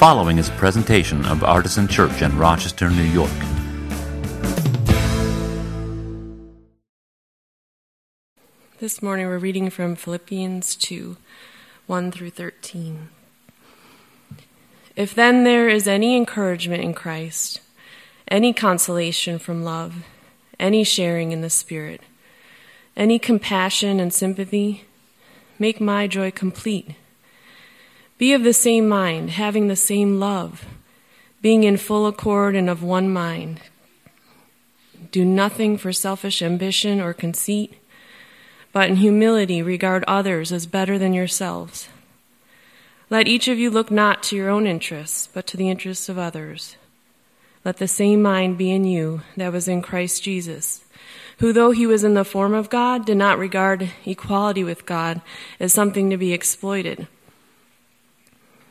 following is a presentation of Artisan Church in Rochester, New York. This morning we're reading from Philippians 2 1 through 13. If then there is any encouragement in Christ, any consolation from love, any sharing in the Spirit, any compassion and sympathy, make my joy complete. Be of the same mind, having the same love, being in full accord and of one mind. Do nothing for selfish ambition or conceit but in humility regard others as better than yourselves. Let each of you look not to your own interests, but to the interests of others. Let the same mind be in you that was in Christ Jesus, who, though he was in the form of God, did not regard equality with God as something to be exploited,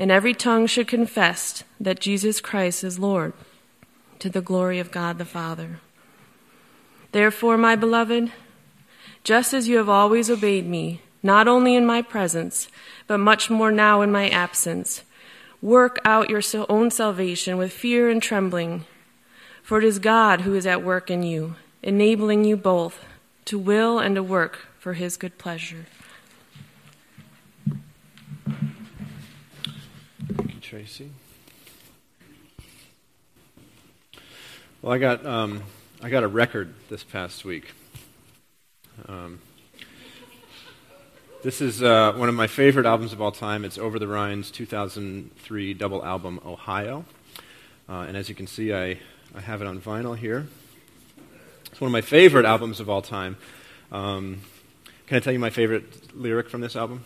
and every tongue should confess that Jesus Christ is Lord, to the glory of God the Father. Therefore, my beloved, just as you have always obeyed me, not only in my presence, but much more now in my absence. Work out your own salvation with fear and trembling, for it is God who is at work in you, enabling you both to will and to work for his good pleasure. Thank you, Tracy. Well, I got um, I got a record this past week. Um, this is uh, one of my favorite albums of all time. It's Over the Rhine's 2003 double album, Ohio. Uh, and as you can see, I, I have it on vinyl here. It's one of my favorite albums of all time. Um, can I tell you my favorite lyric from this album?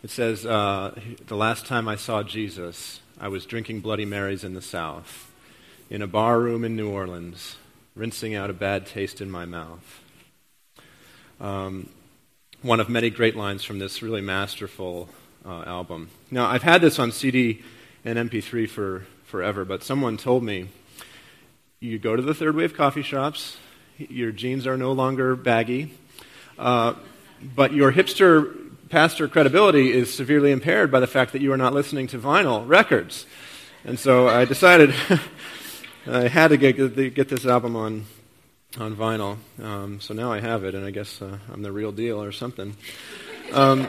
It says, uh, The last time I saw Jesus, I was drinking Bloody Marys in the South, in a bar room in New Orleans, rinsing out a bad taste in my mouth. Um, one of many great lines from this really masterful uh, album. Now, I've had this on CD and MP3 for forever, but someone told me you go to the third wave coffee shops, your jeans are no longer baggy, uh, but your hipster pastor credibility is severely impaired by the fact that you are not listening to vinyl records. And so I decided I had to get, get this album on on vinyl. Um, so now I have it, and I guess uh, I'm the real deal or something. Um,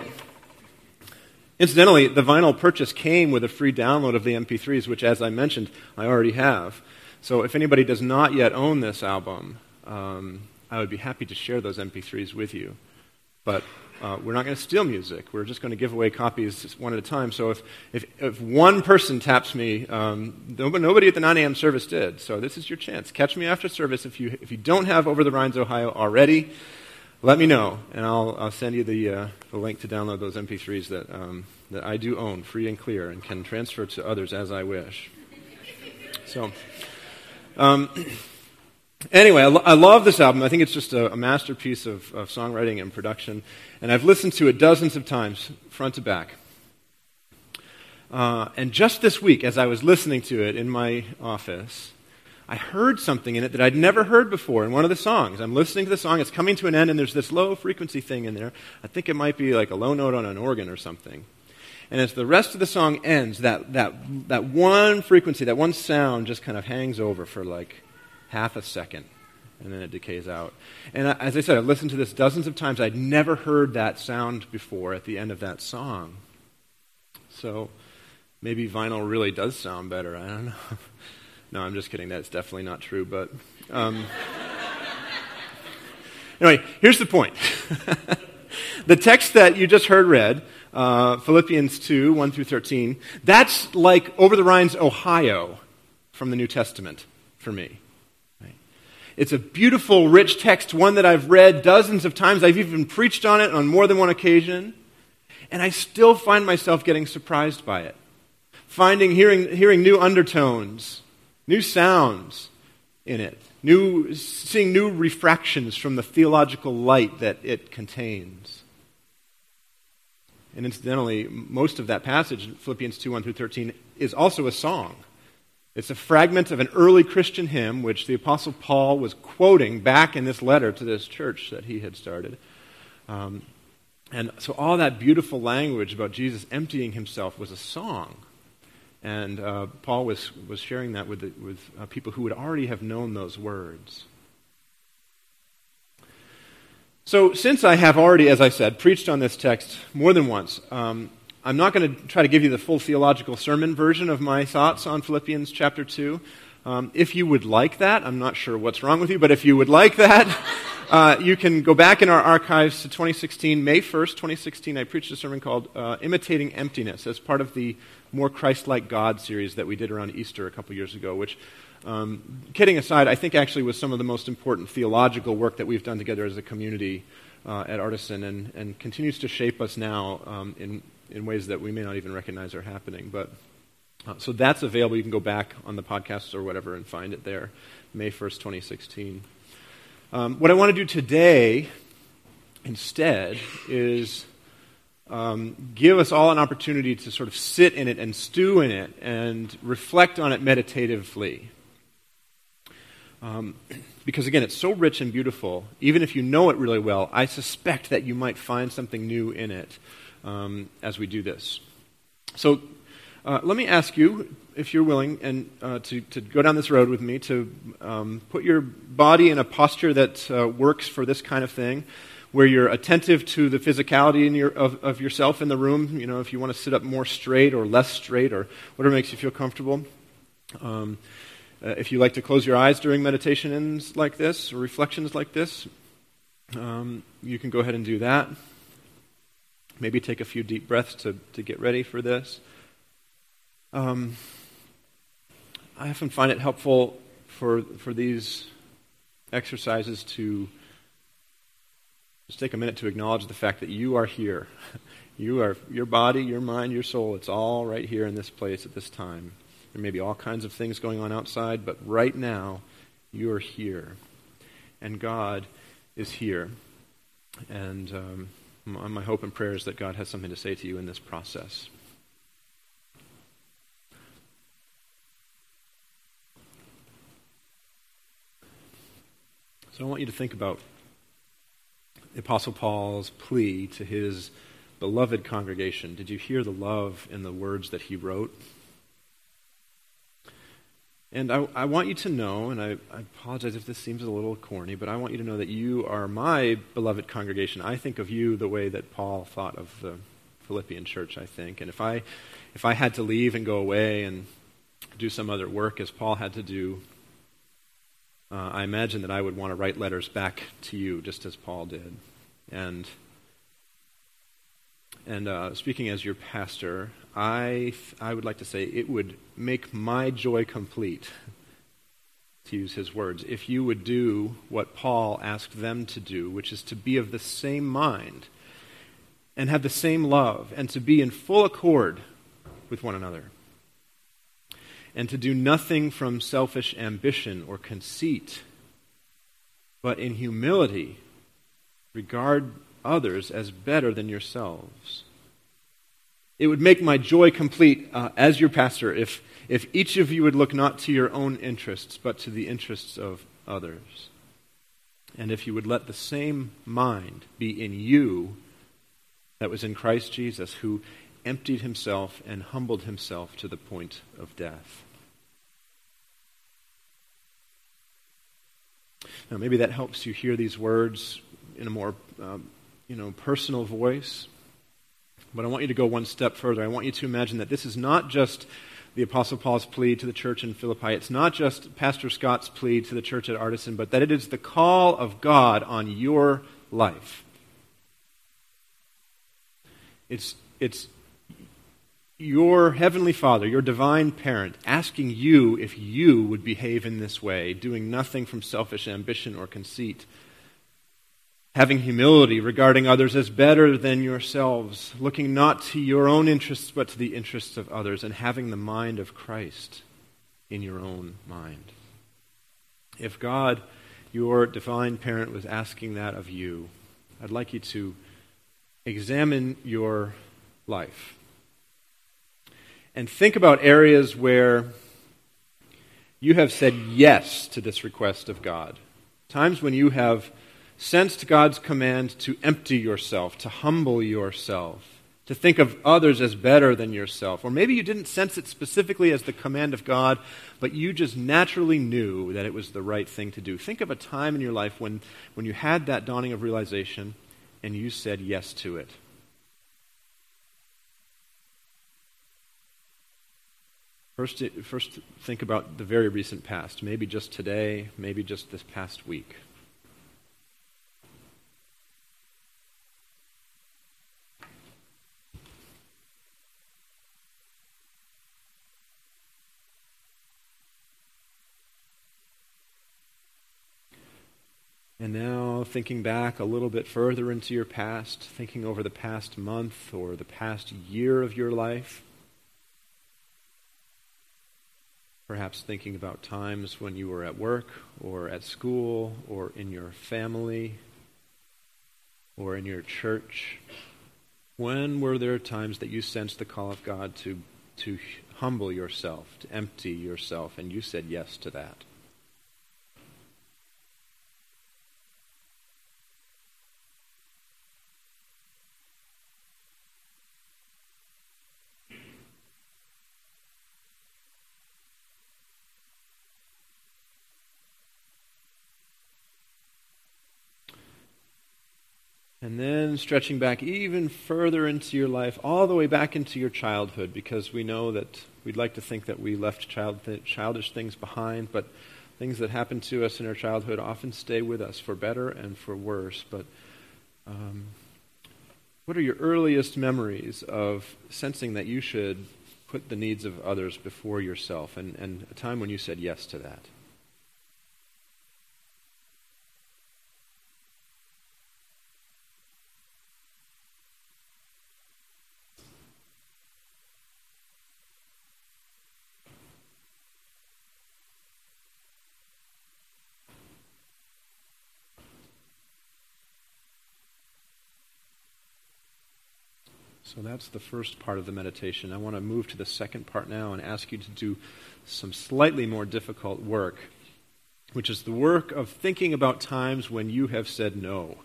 incidentally, the vinyl purchase came with a free download of the MP3s, which, as I mentioned, I already have. So if anybody does not yet own this album, um, I would be happy to share those MP3s with you. But uh, we're not going to steal music. We're just going to give away copies one at a time. So if, if, if one person taps me, um, nobody at the 9 a.m. service did. So this is your chance. Catch me after service. If you, if you don't have Over the Rhines, Ohio already, let me know, and I'll, I'll send you the, uh, the link to download those MP3s that, um, that I do own, free and clear, and can transfer to others as I wish. So, um, Anyway, I, lo- I, love this album. I think it's just a, a masterpiece of, of, songwriting and production. And I've listened to it dozens of times, front to back. Uh, and just this week, as I was listening to it in my office, I heard something in it that I'd never heard before in one of the songs. I'm listening to the song, it's coming to an end, and there's this low frequency thing in there. I think it might be like a low note on an organ or something. And as the rest of the song ends, that, that, that one frequency, that one sound just kind of hangs over for like half a second, and then it decays out. And as I said, I've listened to this dozens of times. I'd never heard that sound before at the end of that song. So maybe vinyl really does sound better. I don't know. no, I'm just kidding. That's definitely not true. But um, anyway, here's the point. the text that you just heard read, uh, Philippians 2 1 through 13, that's like Over the Rhine's Ohio from the New Testament for me. It's a beautiful, rich text, one that I've read dozens of times. I've even preached on it on more than one occasion. And I still find myself getting surprised by it. finding, hearing, hearing new undertones, new sounds in it, new, seeing new refractions from the theological light that it contains. And incidentally, most of that passage, Philippians 2 1 through 13, is also a song. It's a fragment of an early Christian hymn which the Apostle Paul was quoting back in this letter to this church that he had started. Um, and so all that beautiful language about Jesus emptying himself was a song. And uh, Paul was, was sharing that with, the, with uh, people who would already have known those words. So, since I have already, as I said, preached on this text more than once, um, I'm not going to try to give you the full theological sermon version of my thoughts on Philippians chapter 2. Um, if you would like that, I'm not sure what's wrong with you, but if you would like that, uh, you can go back in our archives to 2016, May 1st, 2016. I preached a sermon called uh, Imitating Emptiness as part of the More Christ Like God series that we did around Easter a couple years ago, which, um, kidding aside, I think actually was some of the most important theological work that we've done together as a community uh, at Artisan and, and continues to shape us now um, in, in ways that we may not even recognize are happening. But uh, so that's available. You can go back on the podcast or whatever and find it there, May 1st, 2016. Um, what I want to do today instead is um, give us all an opportunity to sort of sit in it and stew in it and reflect on it meditatively. Um, because again, it's so rich and beautiful. Even if you know it really well, I suspect that you might find something new in it um, as we do this. So uh, let me ask you, if you're willing, and uh, to, to go down this road with me, to um, put your body in a posture that uh, works for this kind of thing, where you're attentive to the physicality your, of, of yourself in the room. You know, if you want to sit up more straight or less straight or whatever makes you feel comfortable. Um, uh, if you like to close your eyes during meditations like this or reflections like this, um, you can go ahead and do that. Maybe take a few deep breaths to, to get ready for this. Um, I often find it helpful for, for these exercises to just take a minute to acknowledge the fact that you are here. You are your body, your mind, your soul, it's all right here in this place at this time. There may be all kinds of things going on outside, but right now, you are here. And God is here. And um, my hope and prayer is that God has something to say to you in this process. So I want you to think about the Apostle Paul's plea to his beloved congregation. Did you hear the love in the words that he wrote? And I, I want you to know, and I, I, apologize if this seems a little corny, but I want you to know that you are my beloved congregation. I think of you the way that Paul thought of the Philippian church, I think. And if I, if I had to leave and go away and do some other work as Paul had to do, uh, I imagine that I would want to write letters back to you, just as Paul did. And and uh, speaking as your pastor, I I would like to say it would make my joy complete. To use his words, if you would do what Paul asked them to do, which is to be of the same mind and have the same love and to be in full accord with one another and to do nothing from selfish ambition or conceit, but in humility regard others as better than yourselves. It would make my joy complete uh, as your pastor if, if each of you would look not to your own interests, but to the interests of others. And if you would let the same mind be in you that was in Christ Jesus, who emptied himself and humbled himself to the point of death. Now, maybe that helps you hear these words in a more um, you know, personal voice. But I want you to go one step further. I want you to imagine that this is not just the Apostle Paul's plea to the church in Philippi. It's not just Pastor Scott's plea to the church at Artisan, but that it is the call of God on your life. It's, it's your heavenly Father, your divine parent, asking you if you would behave in this way, doing nothing from selfish ambition or conceit, having humility, regarding others as better than yourselves, looking not to your own interests but to the interests of others, and having the mind of Christ in your own mind. If God, your divine parent, was asking that of you, I'd like you to examine your life and think about areas where you have said yes to this request of God. Times when you have sensed God's command to empty yourself, to humble yourself, to think of others as better than yourself. Or maybe you didn't sense it specifically as the command of God, but you just naturally knew that it was the right thing to do. Think of a time in your life when, when you had that dawning of realization and you said yes to it. First, first, think about the very recent past, maybe just today, maybe just this past week. And now, thinking back a little bit further into your past, thinking over the past month or the past year of your life, perhaps thinking about times when you were at work or at school or in your family or in your church. When were there times that you sensed the call of God to, to humble yourself, to empty yourself, and you said yes to that? And then stretching back even further into your life, all the way back into your childhood, because we know that we'd like to think that we left childish things behind, but things that happen to us in our childhood often stay with us for better and for worse. But um, what are your earliest memories of sensing that you should put the needs of others before yourself, and, and a time when you said yes to that? So that's the first part of the meditation. I want to move to the second part now and ask you to do some slightly more difficult work, which is the work of thinking about times when you have said no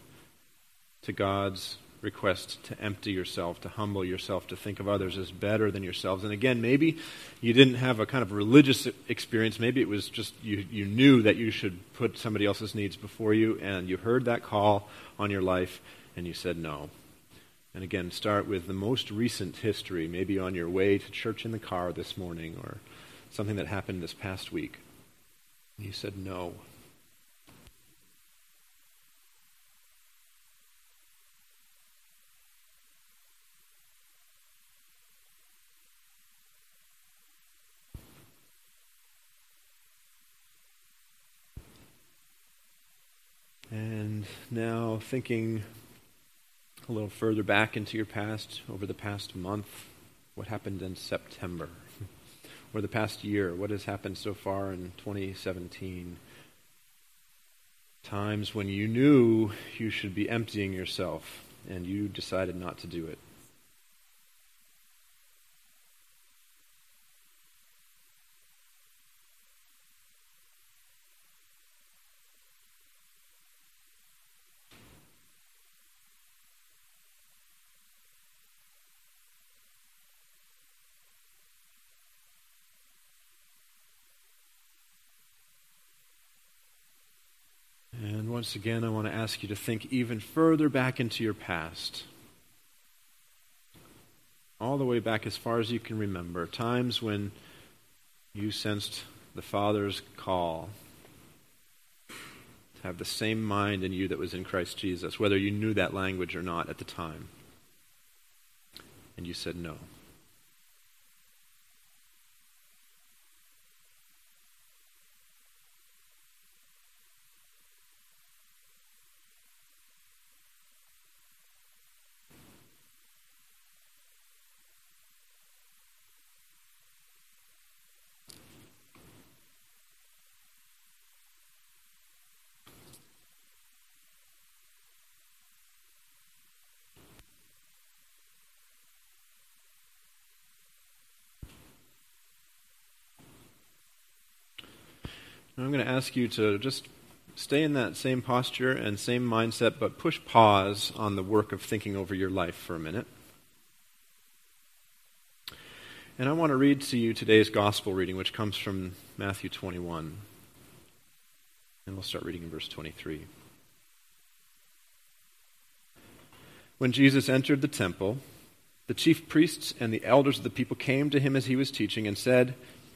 to God's request to empty yourself, to humble yourself, to think of others as better than yourselves. And again, maybe you didn't have a kind of religious experience. Maybe it was just you, you knew that you should put somebody else's needs before you, and you heard that call on your life, and you said no. And again, start with the most recent history, maybe on your way to church in the car this morning or something that happened this past week. And you said no. And now thinking a little further back into your past, over the past month, what happened in September? or the past year, what has happened so far in 2017? Times when you knew you should be emptying yourself and you decided not to do it. Once again, I want to ask you to think even further back into your past. All the way back as far as you can remember. Times when you sensed the Father's call to have the same mind in you that was in Christ Jesus, whether you knew that language or not at the time. And you said no. I'm going to ask you to just stay in that same posture and same mindset, but push pause on the work of thinking over your life for a minute. And I want to read to you today's gospel reading, which comes from Matthew 21. And we'll start reading in verse 23. When Jesus entered the temple, the chief priests and the elders of the people came to him as he was teaching and said,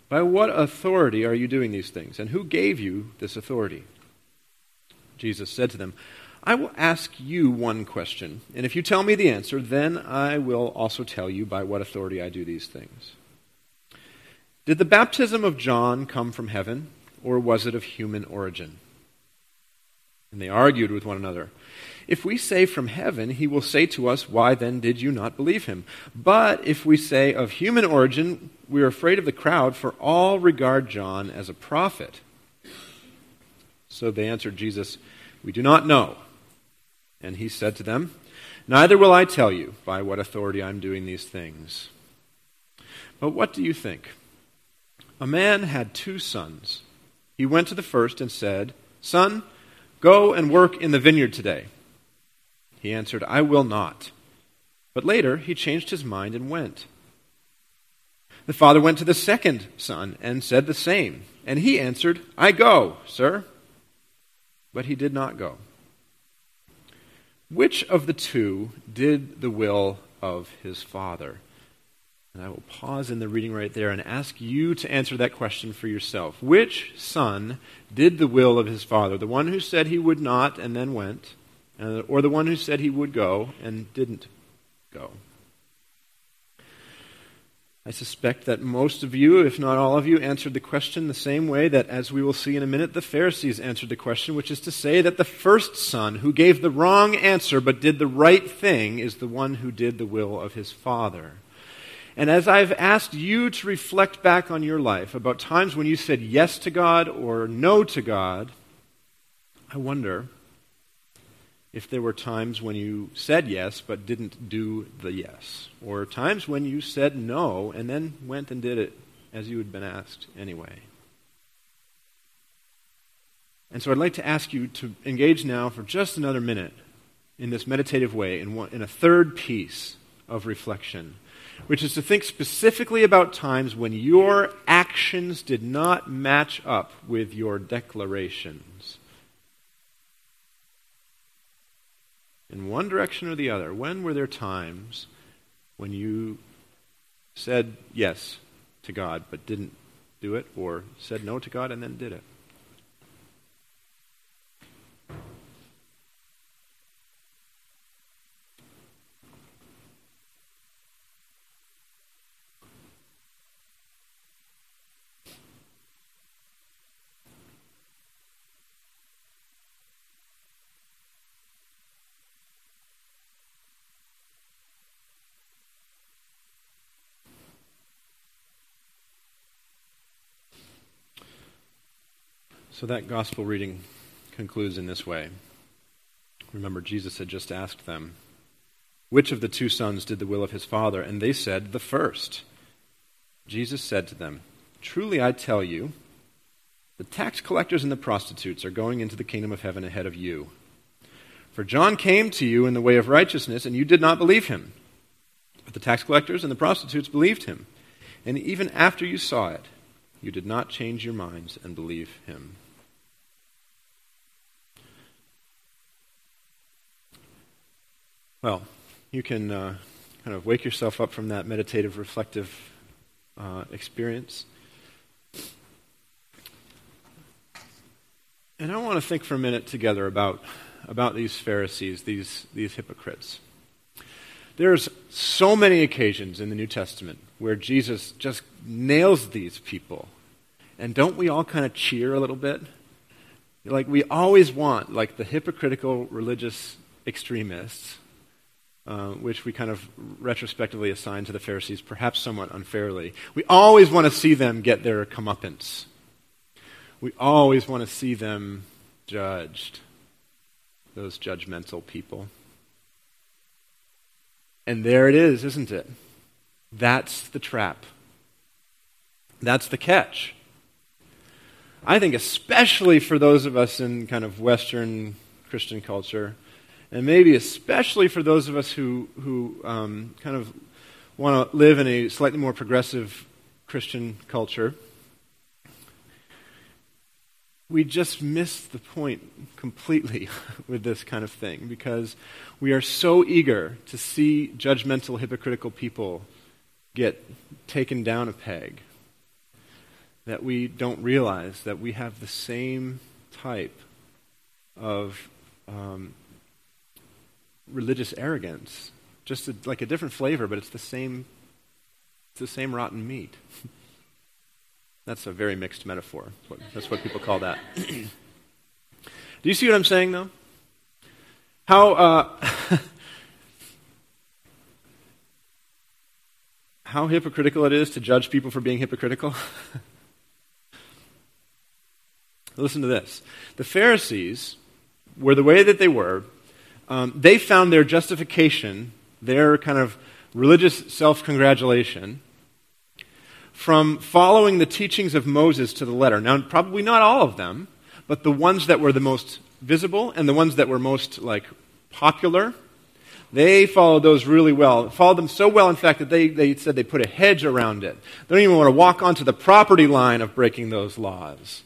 By what authority are you doing these things? And who gave you this authority? Jesus said to them, I will ask you one question, and if you tell me the answer, then I will also tell you by what authority I do these things. Did the baptism of John come from heaven, or was it of human origin? And they argued with one another. If we say from heaven, he will say to us, Why then did you not believe him? But if we say of human origin, we are afraid of the crowd, for all regard John as a prophet. So they answered Jesus, We do not know. And he said to them, Neither will I tell you by what authority I am doing these things. But what do you think? A man had two sons. He went to the first and said, Son, go and work in the vineyard today. He answered, I will not. But later he changed his mind and went. The father went to the second son and said the same. And he answered, I go, sir. But he did not go. Which of the two did the will of his father? And I will pause in the reading right there and ask you to answer that question for yourself. Which son did the will of his father? The one who said he would not and then went, uh, or the one who said he would go and didn't go? I suspect that most of you, if not all of you, answered the question the same way that, as we will see in a minute, the Pharisees answered the question, which is to say that the first son who gave the wrong answer but did the right thing is the one who did the will of his father. And as I've asked you to reflect back on your life about times when you said yes to God or no to God, I wonder if there were times when you said yes but didn't do the yes, or times when you said no and then went and did it as you had been asked anyway. And so I'd like to ask you to engage now for just another minute in this meditative way in, one, in a third piece of reflection, which is to think specifically about times when your actions did not match up with your declarations. In one direction or the other? When were there times when you said yes to God but didn't do it, or said no to God and then did it? So that gospel reading concludes in this way. Remember, Jesus had just asked them, Which of the two sons did the will of his father? And they said, The first. Jesus said to them, Truly I tell you, the tax collectors and the prostitutes are going into the kingdom of heaven ahead of you. For John came to you in the way of righteousness, and you did not believe him. But the tax collectors and the prostitutes believed him. And even after you saw it, you did not change your minds and believe him. Well, you can uh, kind of wake yourself up from that meditative, reflective uh, experience. And I want to think for a minute together about, about these Pharisees, these, these hypocrites. There's so many occasions in the New Testament where Jesus just nails these people. And don't we all kind of cheer a little bit? Like we always want, like the hypocritical religious extremists uh, which we kind of retrospectively assign to the Pharisees, perhaps somewhat unfairly. We always want to see them get their comeuppance. We always want to see them judged, those judgmental people. And there it is, isn't it? That's the trap. That's the catch. I think, especially for those of us in kind of Western Christian culture, and maybe especially for those of us who, who um, kind of want to live in a slightly more progressive Christian culture, we just miss the point completely with this kind of thing because we are so eager to see judgmental, hypocritical people get taken down a peg that we don't realize that we have the same type of um, religious arrogance, just a, like a different flavor, but it's the same. It's the same rotten meat. That's a very mixed metaphor. That's what people call that. Do you see what I'm saying, though? How, uh, how hypocritical it is to judge people for being hypocritical? Listen to this. The Pharisees were the way that they were. Um, they found their justification, their kind of religious self congratulation, from following the teachings of Moses to the letter. Now, probably not all of them, but the ones that were the most visible and the ones that were most like popular, they followed those really well. Followed them so well, in fact, that they, they said they put a hedge around it. They don't even want to walk onto the property line of breaking those laws.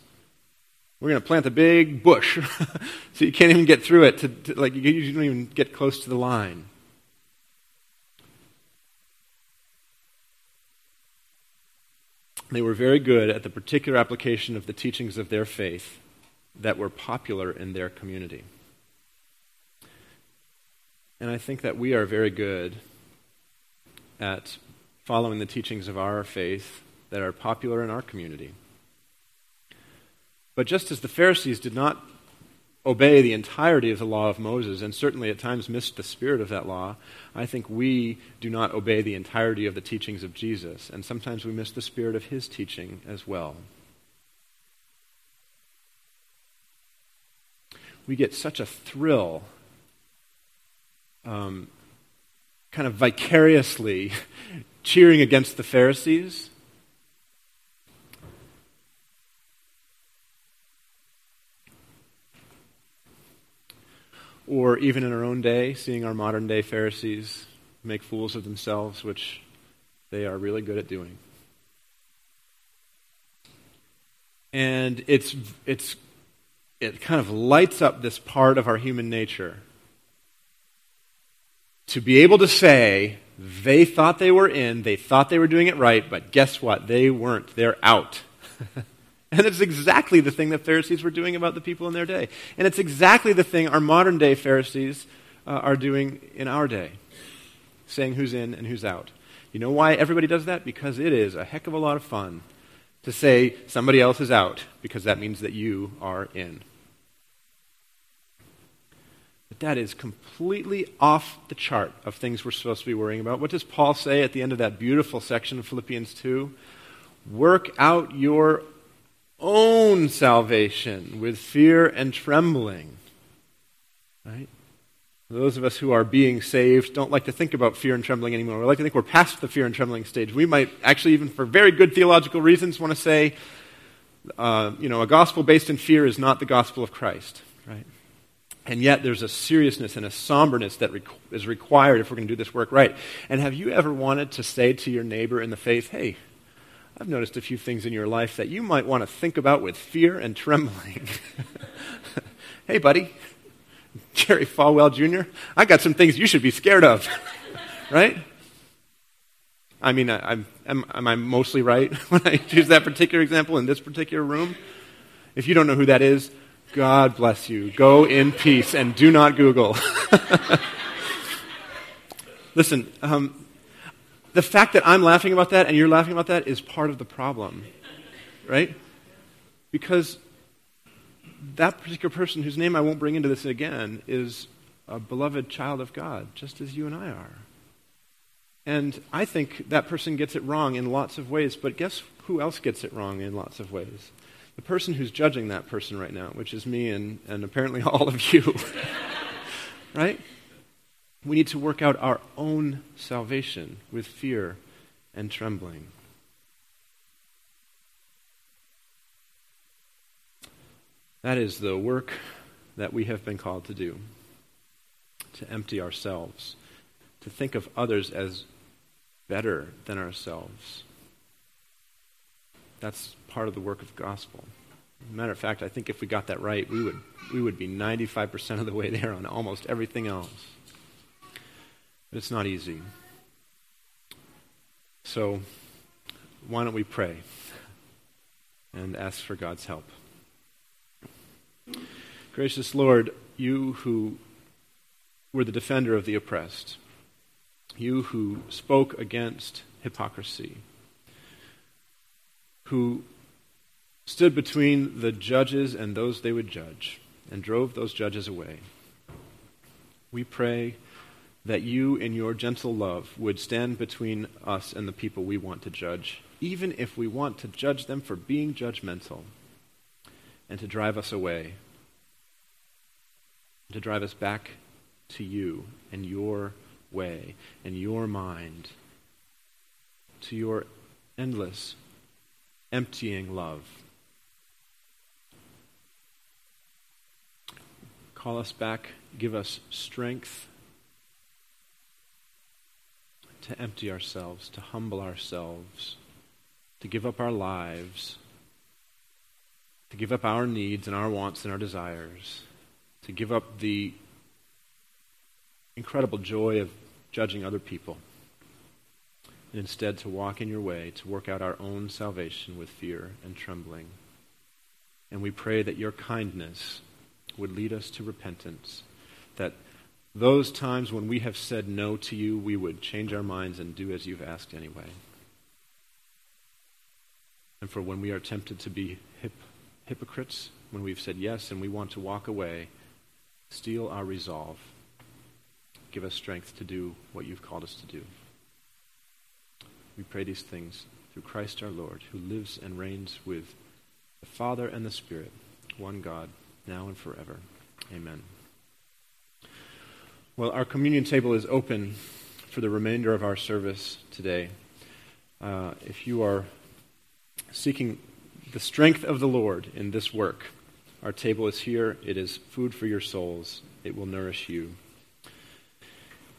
We're going to plant a big bush so you can't even get through it. To, to, like you don't even get close to the line. They were very good at the particular application of the teachings of their faith that were popular in their community. And I think that we are very good at following the teachings of our faith that are popular in our community. But just as the Pharisees did not obey the entirety of the law of Moses, and certainly at times missed the spirit of that law, I think we do not obey the entirety of the teachings of Jesus, and sometimes we miss the spirit of his teaching as well. We get such a thrill, um, kind of vicariously cheering against the Pharisees or even in our own day, seeing our modern day Pharisees make fools of themselves, which they are really good at doing. And it's, it's, it kind of lights up this part of our human nature. To be able to say, they thought they were in, they thought they were doing it right, but guess what? They weren't. They're out. And it's exactly the thing that Pharisees were doing about the people in their day. And it's exactly the thing our modern day Pharisees uh, are doing in our day, saying who's in and who's out. You know why everybody does that? Because it is a heck of a lot of fun to say somebody else is out, because that means that you are in. But that is completely off the chart of things we're supposed to be worrying about. What does Paul say at the end of that beautiful section of Philippians 2? Work out your own salvation with fear and trembling. Right? Those of us who are being saved don't like to think about fear and trembling anymore. We like to think we're past the fear and trembling stage. We might actually, even for very good theological reasons, want to say, uh, you know, a gospel based in fear is not the gospel of Christ. Right? And yet, there's a seriousness and a somberness that is required if we're going to do this work right. And have you ever wanted to say to your neighbor in the faith, hey, I've noticed a few things in your life that you might want to think about with fear and trembling. hey, buddy, Jerry Falwell Jr., I got some things you should be scared of, right? I mean, I, am, am I mostly right when I choose that particular example in this particular room? If you don't know who that is, God bless you. Go in peace and do not Google. Listen, um, the fact that I'm laughing about that and you're laughing about that is part of the problem, right? Because that particular person, whose name I won't bring into this again, is a beloved child of God, just as you and I are. And I think that person gets it wrong in lots of ways, but guess who else gets it wrong in lots of ways? The person who's judging that person right now, which is me and, and apparently all of you. right? We need to work out our own salvation with fear and trembling. That is the work that we have been called to do to empty ourselves, to think of others as better than ourselves. That's part of the work of gospel. Matter of fact, I think if we got that right, we would, we would be 95% of the way there on almost everything else. But it's not easy. So, why don't we pray and ask for God's help? Gracious Lord, you who were the defender of the oppressed, you who spoke against hypocrisy, who stood between the judges and those they would judge, and drove those judges away. We pray that you, in your gentle love, would stand between us and the people we want to judge, even if we want to judge them for being judgmental, and to drive us away, to drive us back to you and your way and your mind, to your endless, emptying love. Call us back, give us strength to empty ourselves, to humble ourselves, to give up our lives, to give up our needs and our wants and our desires, to give up the incredible joy of judging other people, and instead to walk in your way, to work out our own salvation with fear and trembling. And we pray that your kindness would lead us to repentance. That those times when we have said no to you, we would change our minds and do as you've asked anyway. And for when we are tempted to be hip, hypocrites, when we've said yes and we want to walk away, steel our resolve. Give us strength to do what you've called us to do. We pray these things through Christ our Lord, who lives and reigns with the Father and the Spirit, one God now and forever. Amen. Well, our communion table is open for the remainder of our service today. Uh, if you are seeking the strength of the Lord in this work, our table is here. It is food for your souls, it will nourish you.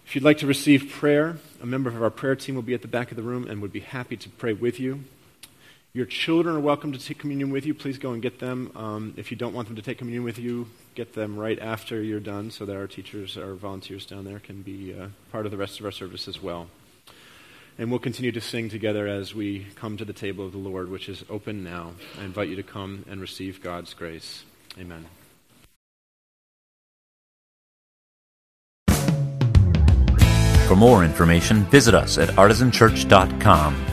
If you'd like to receive prayer, a member of our prayer team will be at the back of the room and would be happy to pray with you. Your children are welcome to take communion with you. Please go and get them. Um, if you don't want them to take communion with you, get them right after you're done so that our teachers, our volunteers down there can be uh, part of the rest of our service as well. And we'll continue to sing together as we come to the table of the Lord, which is open now. I invite you to come and receive God's grace. Amen. For more information, visit us at artisanchurch.com